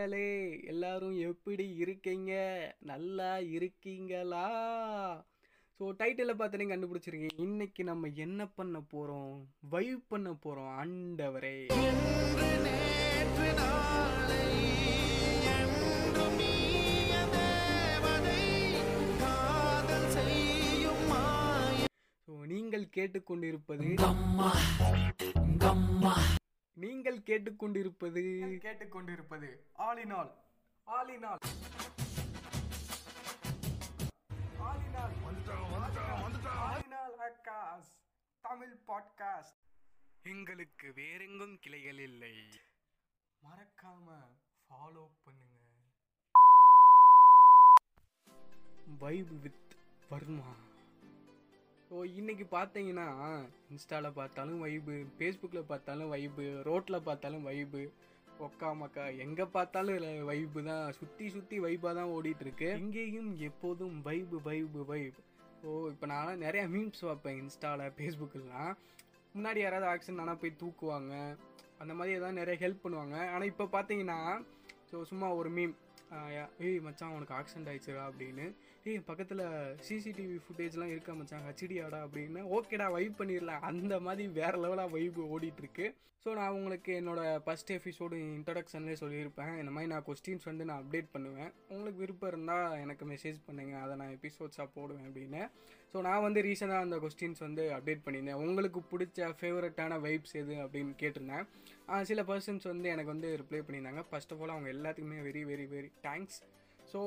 மக்களே எல்லாரும் எப்படி இருக்கீங்க? நல்லா இருக்கீங்களா? ஸோ டைட்டிலை பார்த்து கண்டுபிடிச்சிருக்கீங்க. இன்னைக்கு நம்ம என்ன பண்ண போகிறோம் வைப் பண்ண போகிறோம் ஆண்டவரே. நீங்கள் கேட்டுக்கொண்டிருப்பது நீங்கள் கேட்டுக்கொண்டிருப்பது கேட்டுக்கொண்டிருப்பது ஆலினால் ஆலினால் ஆலினால் ஆலினால் அக்காஸ் தமிழ் பாட்காஸ்ட் எங்களுக்கு வேறெங்கும் கிளைகள் இல்லை. மறக்காம ஃபாலோ பண்ணுங்க. வைப் வித் வர்மா ஓ இன்னைக்கு பார்த்தீங்கன்னா இன்ஸ்டாவில் பார்த்தாலும் வைபு ஃபேஸ்புக்கில் பார்த்தாலும் வைபு ரோட்டில் பார்த்தாலும் வைபு ஒக்கா மக்கா எங்கே பார்த்தாலும் வைபு தான். சுற்றி சுற்றி வைப்பாக தான் ஓடிட்டுருக்கு. எங்கேயும் எப்போதும் வைபு வைபு வைப் ஓ இப்போ நான் நிறையா மீம்ஸ் பார்ப்பேன் இன்ஸ்டாவில் ஃபேஸ்புக்கெலாம் முன்னாடி யாராவது ஆக்சிடென்ட் ஆனால் போய் தூக்குவாங்க. அந்த மாதிரி ஏதாவது நிறைய ஹெல்ப் பண்ணுவாங்க. ஆனால் இப்போ பார்த்தீங்கன்னா ஸோ சும்மா ஒரு மீம் ஏய் மச்சான் உனக்கு ஆக்சிடென்ட் ஆயிடுச்சுரா அப்படின்னு. ஏய் பக்கத்தில் சிசிடிவி ஃபுட்டேஜ்லாம் இருக்க மச்சான்? ஹச்டியாடா அப்படின்னு. ஓகேடா வைப் பண்ணிடலாம். அந்த மாதிரி வேற லெவலாக வைப் ஓடிட்டுருக்கு. ஸோ நான் உங்களுக்கு என்னோட ஃபஸ்ட் எபிசோடு இன்ட்ரடக்ஷன்லேயே சொல்லியிருப்பேன். இந்த மாதிரி நான் கொஸ்டின்ஸ் வந்து நான் அப்டேட் பண்ணுவேன். உங்களுக்கு விருப்பம் இருந்தால் எனக்கு மெசேஜ் பண்ணுங்க. அதை நான் எபிசோட்ஸாக போடுவேன் அப்படின்னு. ஸோ நான் வந்து ரீசெண்டாக அந்த கொஸ்டின்ஸ் வந்து அப்டேட் பண்ணியிருந்தேன். உங்களுக்கு பிடிச்ச ஃபேவரட்டான வைப்ஸ் எது அப்படின்னு கேட்டிருந்தேன். சில பர்சன்ஸ் வந்து எனக்கு வந்து ரிப்ளை பண்ணியிருந்தாங்க. ஃபஸ்ட் ஆஃப் ஆல் அவங்க எல்லாத்துக்குமே very very very thanks so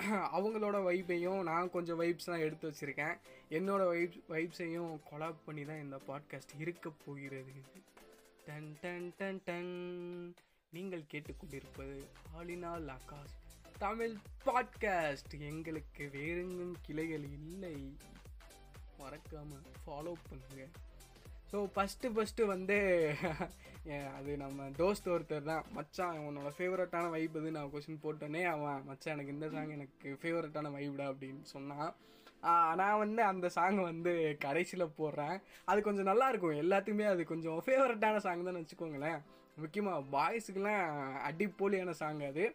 அவங்களோட வைப்பையும் நான் கொஞ்சம் வைப்ஸ்லாம் எடுத்து வச்சுருக்கேன். என்னோடய வைப்ஸ் வைப்ஸையும் கொலாப் பண்ணி தான் இந்த பாட்காஸ்ட் இருக்க போகிறது. டன் டன் டன் டன். நீங்கள் கேட்டுக்கொண்டிருப்பது ஆளினால் ஆகாஷ் தமிழ் பாட்காஸ்ட் எங்களுக்கு வேறெங்கும் கிளைகள் இல்லை. மறக்காமல் ஃபாலோ பண்ணுங்கள் ஸோ ஃபஸ்ட்டு ஃபஸ்ட்டு வந்து அது நம்ம தோஸ்த் ஒருத்தர் தான். மச்சான் உன்னோட ஃபேவரட்டான வைப் இது நான் கொஸ்டின் போட்டோன்னே அவன் மச்சான் எனக்கு இந்த சாங் எனக்கு ஃபேவரட்டான வைப்டா அப்படின்னு சொன்னான். நான் வந்து அந்த சாங் வந்து கடைசியில் போடுறேன். அது கொஞ்சம் நல்லாயிருக்கும் எல்லாத்துக்குமே அது கொஞ்சம் ஃபேவரட்டான சாங் தான் வச்சுக்கோங்களேன். முக்கியமாக பாய்ஸுக்கெலாம் அடிப்போலியான சாங் அது.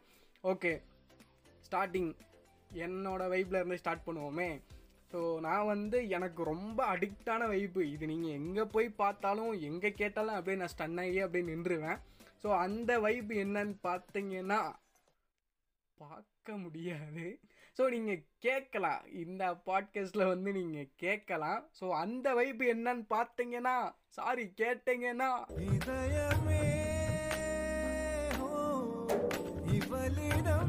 ஓகே ஸ்டார்டிங் என்னோட வைப்பில் இருந்து ஸ்டார்ட் பண்ணுவோமே. ஸோ நான் வந்து எனக்கு ரொம்ப அடிக்டான வைப்பு இது நீங்கள் எங்கே போய் பார்த்தாலும் எங்கே கேட்டாலும் அப்படியே நான் ஸ்டன் ஆகி அப்படியே நின்றுவேன். ஸோ அந்த வைப்பு என்னன்னு பார்த்தீங்கன்னா பார்க்க முடியாது. ஸோ நீங்கள் கேட்கலாம். இந்த பாட்காஸ்ட்டில் வந்து நீங்கள் கேட்கலாம். ஸோ அந்த வைப்பு என்னன்னு பார்த்தீங்கன்னா சாரி கேட்டீங்கன்னா இதயமே இவளிடம்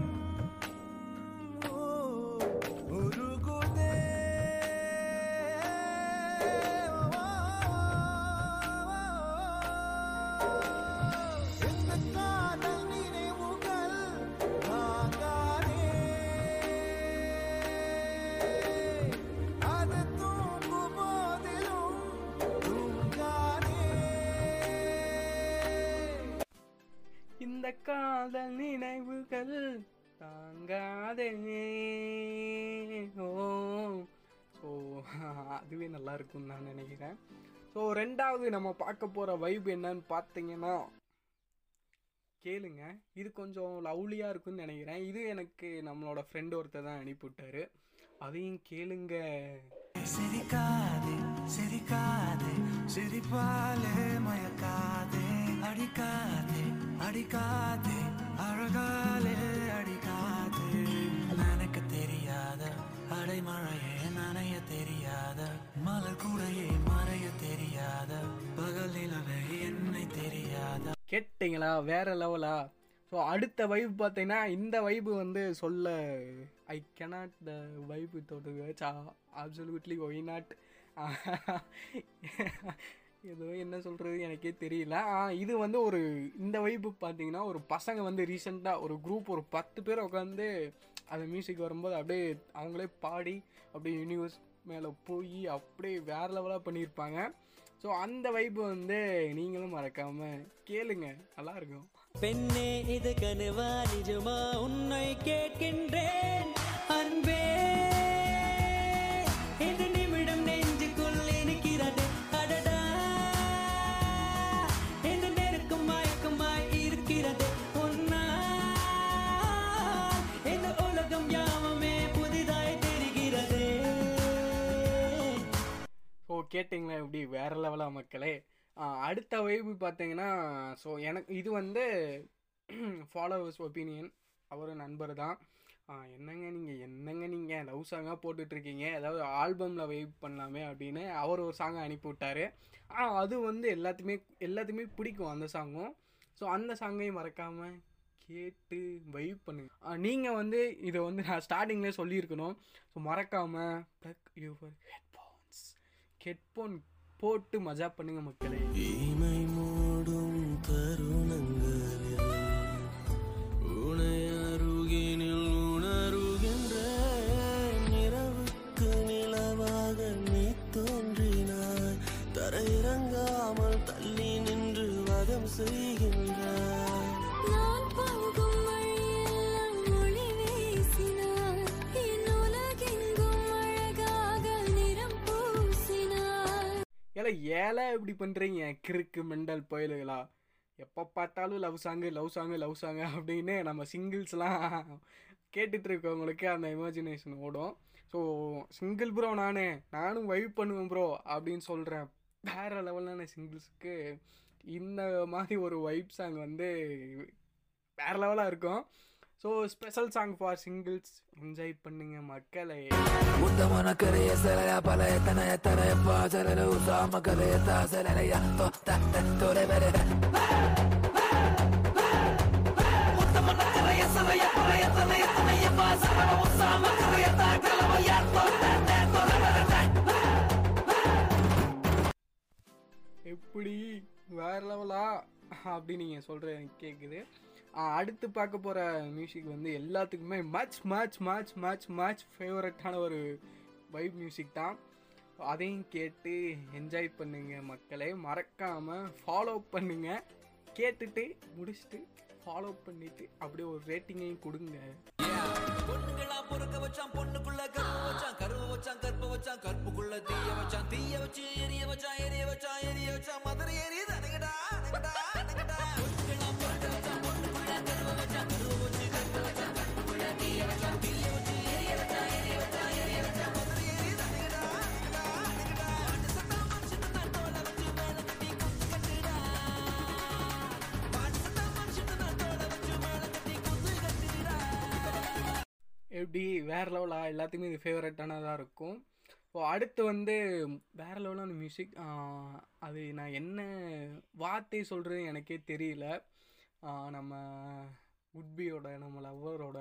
காதல் நினைவுகள் தாங்காதே. ஓ ஸோ அதுவே நல்லா இருக்கும்னு நான் நினைக்கிறேன். ஸோ ரெண்டாவது நம்ம பார்க்க போகிற வைப் என்னன்னு பார்த்தீங்கன்னா கேளுங்க. இது கொஞ்சம் லவ்லியாக இருக்கும்னு நினைக்கிறேன். இது எனக்கு நம்மளோட ஃப்ரெண்டு ஒருத்தர் தான் அனுப்பிவிட்டாரு அதையும் கேளுங்க. சிரிக்காதே சிரிக்காதே சிரிப்பாலே மயக்காதே. அடிக்காதே அடிக்காதே அழகாலே அடிக்காதே. எனக்கு தெரியாத அடைமழையே நனைய தெரியாத மலர் கூடையே மறைய தெரியாத பகல் என்னை தெரியாத. கேட்டிங்களா? வேற லெவலா ஸோ அடுத்த வைப் பார்த்தீங்கன்னா இந்த வைப்பு வந்து சொல்ல I cannot the vibe without words absolutely why not ஏதோ என்ன சொல்கிறது எனக்கே தெரியல. இது வந்து ஒரு இந்த வைப்பு பார்த்தீங்கன்னா ஒரு பசங்க வந்து ரீசெண்டாக ஒரு குரூப் ஒரு பத்து பேர் உட்காந்து அந்த மியூசிக் வரும்போது அப்படியே அவங்களே பாடி அப்படியே யூனிவர்ஸ் மேலே போய் அப்படியே வேறு லெவலாக பண்ணியிருப்பாங்க ஸோ அந்த வைப்பு வந்து நீங்களும் மறக்காம கேளுங்க. நல்லா இருக்கும் பெண்ணே இது கனவா நிஜமா? உன்னை கேட்கின்றேன். அன்பே. கேட்டிங்களா எப்படி வேறு லெவலாக மக்களே. அடுத்த வைப்பு பார்த்தீங்கன்னா ஸோ எனக்கு இது வந்து ஃபாலோவர்ஸ் ஒப்பீனியன் அவர் நண்பர் தான். என்னங்க நீங்கள் என்னங்க நீங்கள் லவ் சாங்காக போட்டுட்ருக்கீங்க. ஏதாவது ஆல்பமில் வைப் பண்ணலாமே அப்படின்னு அவர் ஒரு சாங்கை அனுப்பிவிட்டார் ஆ அது வந்து எல்லாத்துக்குமே எல்லாத்துக்குமே பிடிக்கும் அந்த சாங்கும் ஸோ அந்த சாங்கையும் மறக்காமல் கேட்டு வைப் பண்ணுங்க. நீங்கள் வந்து இதை வந்து நான் ஸ்டார்டிங்லேயே சொல்லியிருக்கணும். ஸோ மறக்காமல் ப்ளக் யூவர் ஹெட் ஹெட்ஃபோன் போட்டு மஜா பண்ணுங்க மக்களே. இமை ஏழை இப்படி பண்ணுறீங்க கிறுக்கு மெண்டல் புயலுகளா? எப்போ பார்த்தாலும் love song love song love song அப்படின்னு நம்ம சிங்கிள்ஸ்லாம் கேட்டுட்டு இருக்கவங்களுக்கு அந்த இமேஜினேஷன் ஓடும். ஸோ சிங்கிள் ப்ரோ நானே நானும் வைப் பண்ணுவேன் ப்ரோ அப்படின்னு சொல்கிறேன் வேற லெவலான சிங்கிள்ஸுக்கு இந்த மாதிரி ஒரு வைப் சாங் வந்து வேற லெவலாக இருக்கும். So special song for singles enjoy பண்ணுங்க மக்களை. உத்தமன கரைய செலைய பல எத்தனை எத்தனை பாசல உசாம கரைய தாசலைய தொத்த தொலை வர எப்படி? வேற லெவலா அப்படின்னு நீங்கள் சொல்கிற எனக்கு கேட்குது அடுத்து பார்க்க போகிற மியூசிக் வந்து எல்லாத்துக்குமே much much much much much ஃபேவரட்டான ஒரு வைப் மியூசிக் தான். அதையும் கேட்டு என்ஜாய் பண்ணுங்கள் மக்களை. மறக்காமல் ஃபாலோ பண்ணுங்க. கேட்டுட்டு முடிச்சுட்டு ஃபாலோ பண்ணிட்டு அப்படியே ஒரு ரேட்டிங்கையும் கொடுங்க. பொண்ணுங்களா பொறுக்க வச்சான் பொண்ணுக்குள்ள கருப்பு வச்சான் கருவு வச்சான் கற்ப வச்சான் கற்புக்குள்ள தீய வச்சான் தீய வச்சு எரிய வச்சான் எரிய வச்சான் எரிய வச்சான் மதுரை எரிய எப்படி வேறு லெவலாக எல்லாத்துக்குமே இது ஃபேவரட்டானதாக இருக்கும். ஸோ அடுத்து வந்து வேறு லெவலான மியூசிக் அது நான் என்ன வார்த்தை சொல்கிறது எனக்கே தெரியல. நம்ம உட்பியோட நம்ம லவ்வரோட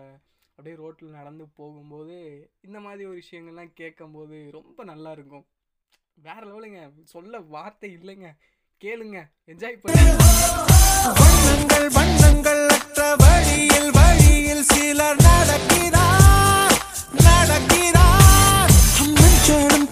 அப்படியே ரோட்டில் நடந்து போகும்போது இந்த மாதிரி ஒரு விஷயங்கள்லாம் கேட்கும்போது ரொம்ப நல்லா இருக்கும். வேற லெவலுங்க சொல்ல வார்த்தை இல்லைங்க. கேளுங்க என்ஜாய் பண்ணுங்கள் வண்ணங்கள் வண்ணங்கள் அற்ற வழியில் வழியில் சிலர் நடக்கிறார். நடக்கிறார். மஞ்சளும்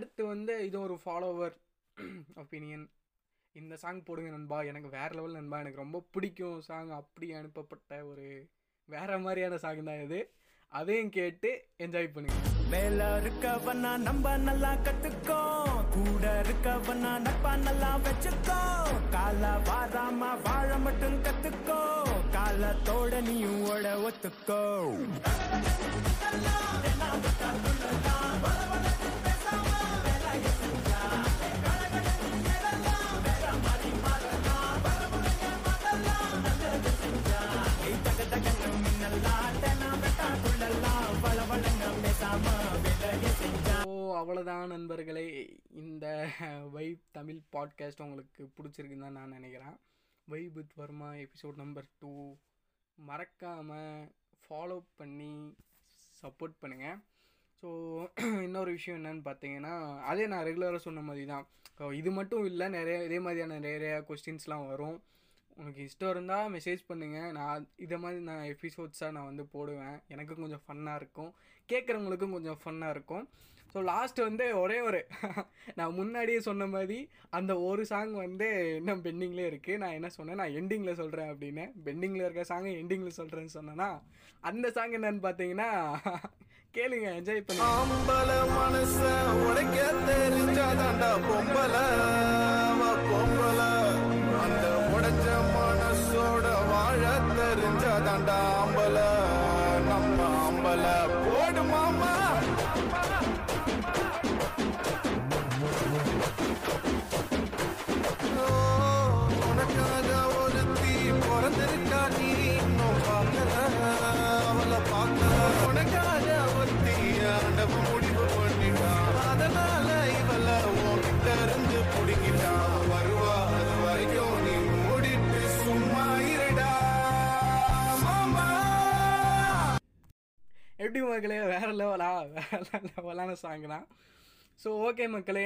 அடுத்து வந்து இது ஒரு ஃபாலோவர் ஒப்பீனியன் இந்த சாங் போடுங்க நண்பா. எனக்கு வேறு லெவல் நண்பா. எனக்கு ரொம்ப பிடிக்கும் சாங் அப்படி அனுப்பப்பட்ட ஒரு வேற மாதிரியான சாங் தான் இது. அதையும் கேட்டு என்ஜாய் பண்ணுங்க. மேல இருக்கவனா நம்ம நல்லா கத்துக்கோ கூட இருக்கவனா நட்பா நல்லா வச்சுக்கோ கால வாராம வாழ மட்டும் கத்துக்கோ. காலத்தோட நீயும் ஓட ஒத்துக்கோ. வைப் தமிழ் பாட்காஸ்ட் உங்களுக்கு பிடிச்சிருக்குன்னு தான் நான் நினைக்கிறேன். Vibe with Varma episode number two மறக்காமல் ஃபாலோ பண்ணி சப்போர்ட் பண்ணுங்கள் ஸோ இன்னொரு விஷயம் என்னன்னு பார்த்தீங்கன்னா அதே நான் ரெகுலராக சொன்ன மாதிரி தான் இது மட்டும் இல்லை நிறைய இதே மாதிரியான நிறைய கொஸ்டின்ஸ்லாம் வரும். உனக்கு இஷ்டம் இருந்தால் மெசேஜ் பண்ணுங்கள் நான் இதை மாதிரி நான் எபிசோட்ஸாக நான் வந்து போடுவேன். எனக்கும் கொஞ்சம் ஃபன்னாக இருக்கும். கேட்குறவங்களுக்கும் கொஞ்சம் ஃபன்னாக இருக்கும். ஸோ லாஸ்ட் வந்து ஒரே ஒரு நான் முன்னாடியே சொன்ன மாதிரி அந்த ஒரு சாங் வந்து இன்னும் பெண்டிங்லேயே இருக்குது நான் என்ன சொன்னேன்? நான் எண்டிங்கில் சொல்கிறேன் அப்படின்னு. பெண்டிங்கில் இருக்க சாங்கை எண்டிங்கில் சொல்கிறேன்னு சொன்னேன்னா அந்த சாங் என்னன்னு பார்த்தீங்கன்னா கேளுங்க என்ஜாய் பண்ணி ஆம்பல மனச உடைக்க தெரிஞ்சாதாண்டா பொம்பளை. பொம்பளை. அந்த தெரிஞ்சாதாண்டா ஆம்பல நம்ம ஆம்பல போடு மாமா. உனக்காக ஒரு தீ பிறந்திருக்கா நீ? இன்னும் பார்க்கல அவளை பார்க்கல. உனக்காக ஒரு தீ ஆண்டவ முடிவு பண்ணிட்டான். அதனால இவளை மக்களே வேற லெவலா வேற லெவலான சாங் தான். ஸோ ஓகே மக்களே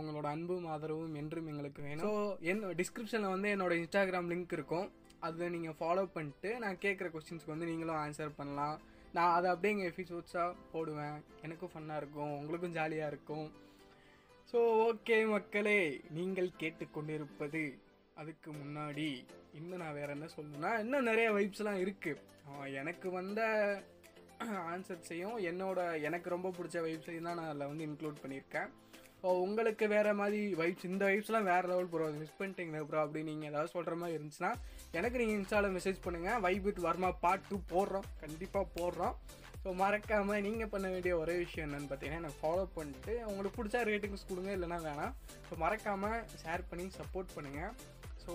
உங்களோட அன்பும் ஆதரவும் என்றும் எங்களுக்கு வேணும். ஸோ என் டிஸ்கிரிப்ஷனில் வந்து என்னோட இன்ஸ்டாகிராம் லிங்க் இருக்கும். அதை நீங்கள் ஃபாலோ பண்ணிட்டு நான் கேட்குற கொஸ்டின்ஸ்க்கு வந்து நீங்களும் ஆன்சர் பண்ணலாம். நான் அதை அப்படியே எங்கள் எபிசோட்ஸாக போடுவேன். எனக்கும் ஃபன்னாக இருக்கும். உங்களுக்கும் ஜாலியாக இருக்கும். ஸோ ஓகே மக்களே நீங்கள் கேட்டுக்கொண்டிருப்பது அதுக்கு முன்னாடி இன்னும் நான் வேற என்ன சொல்லணும்னா இன்னும் நிறைய வைப்ஸ்லாம் இருக்குது எனக்கு வந்த ஆன்சர்ஸையும் என்னோட எனக்கு ரொம்ப பிடிச்ச வைப்ஸையும் தான் நான் அதில் வந்து இன்க்ளூட் பண்ணியிருக்கேன். ஸோ உங்களுக்கு வேறு மாதிரி வைப்ஸ் இந்த வைப்ஸ்லாம் வேறு லெவல் ப்ரோ மிஸ் பண்ணிட்டீங்க ப்ரோ அப்படின்னு நீங்கள் ஏதாவது சொல்கிற மாதிரி இருந்துச்சுன்னா எனக்கு நீங்கள் இன்ஸ்டாவில் மெசேஜ் பண்ணுங்கள் vibe with Varma part two போடுறோம். கண்டிப்பாக போடுறோம். ஸோ மறக்காமல் நீங்கள் பண்ண வேண்டிய ஒரே விஷயம் என்னென்னு பார்த்தீங்கன்னா எனக்கு ஃபாலோ பண்ணிட்டு உங்களுக்கு பிடிச்ச ரேட்டிங்ஸ் கொடுங்க இல்லைனா வேணாம். ஸோ மறக்காமல் ஷேர் பண்ணி சப்போர்ட் பண்ணுங்கள் ஸோ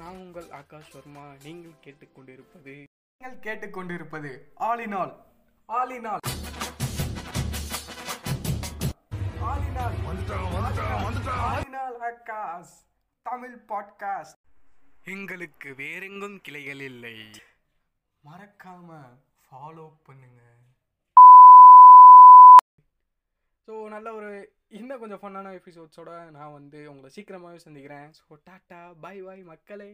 நான் உங்கள் ஆகாஷ் வர்மா. நீங்கள் கேட்டுக்கொண்டிருப்பது. நீங்கள் கேட்டுக்கொண்டிருப்பது all in all all in all all in all all in all Akash Tamil podcast. எங்களுக்கு வேறெங்கும் கிளைகள் இல்லை. மறக்காம ஃபாலோ பண்ணுங்க. ஸோ நல்ல ஒரு இன்னும் கொஞ்சம் ஃபன்னான எபிசோட்ஸோட நான் வந்து உங்களை சீக்கிரமாகவே சந்திக்கிறேன். ஸோ டாட்டா பை பாய் மக்களே.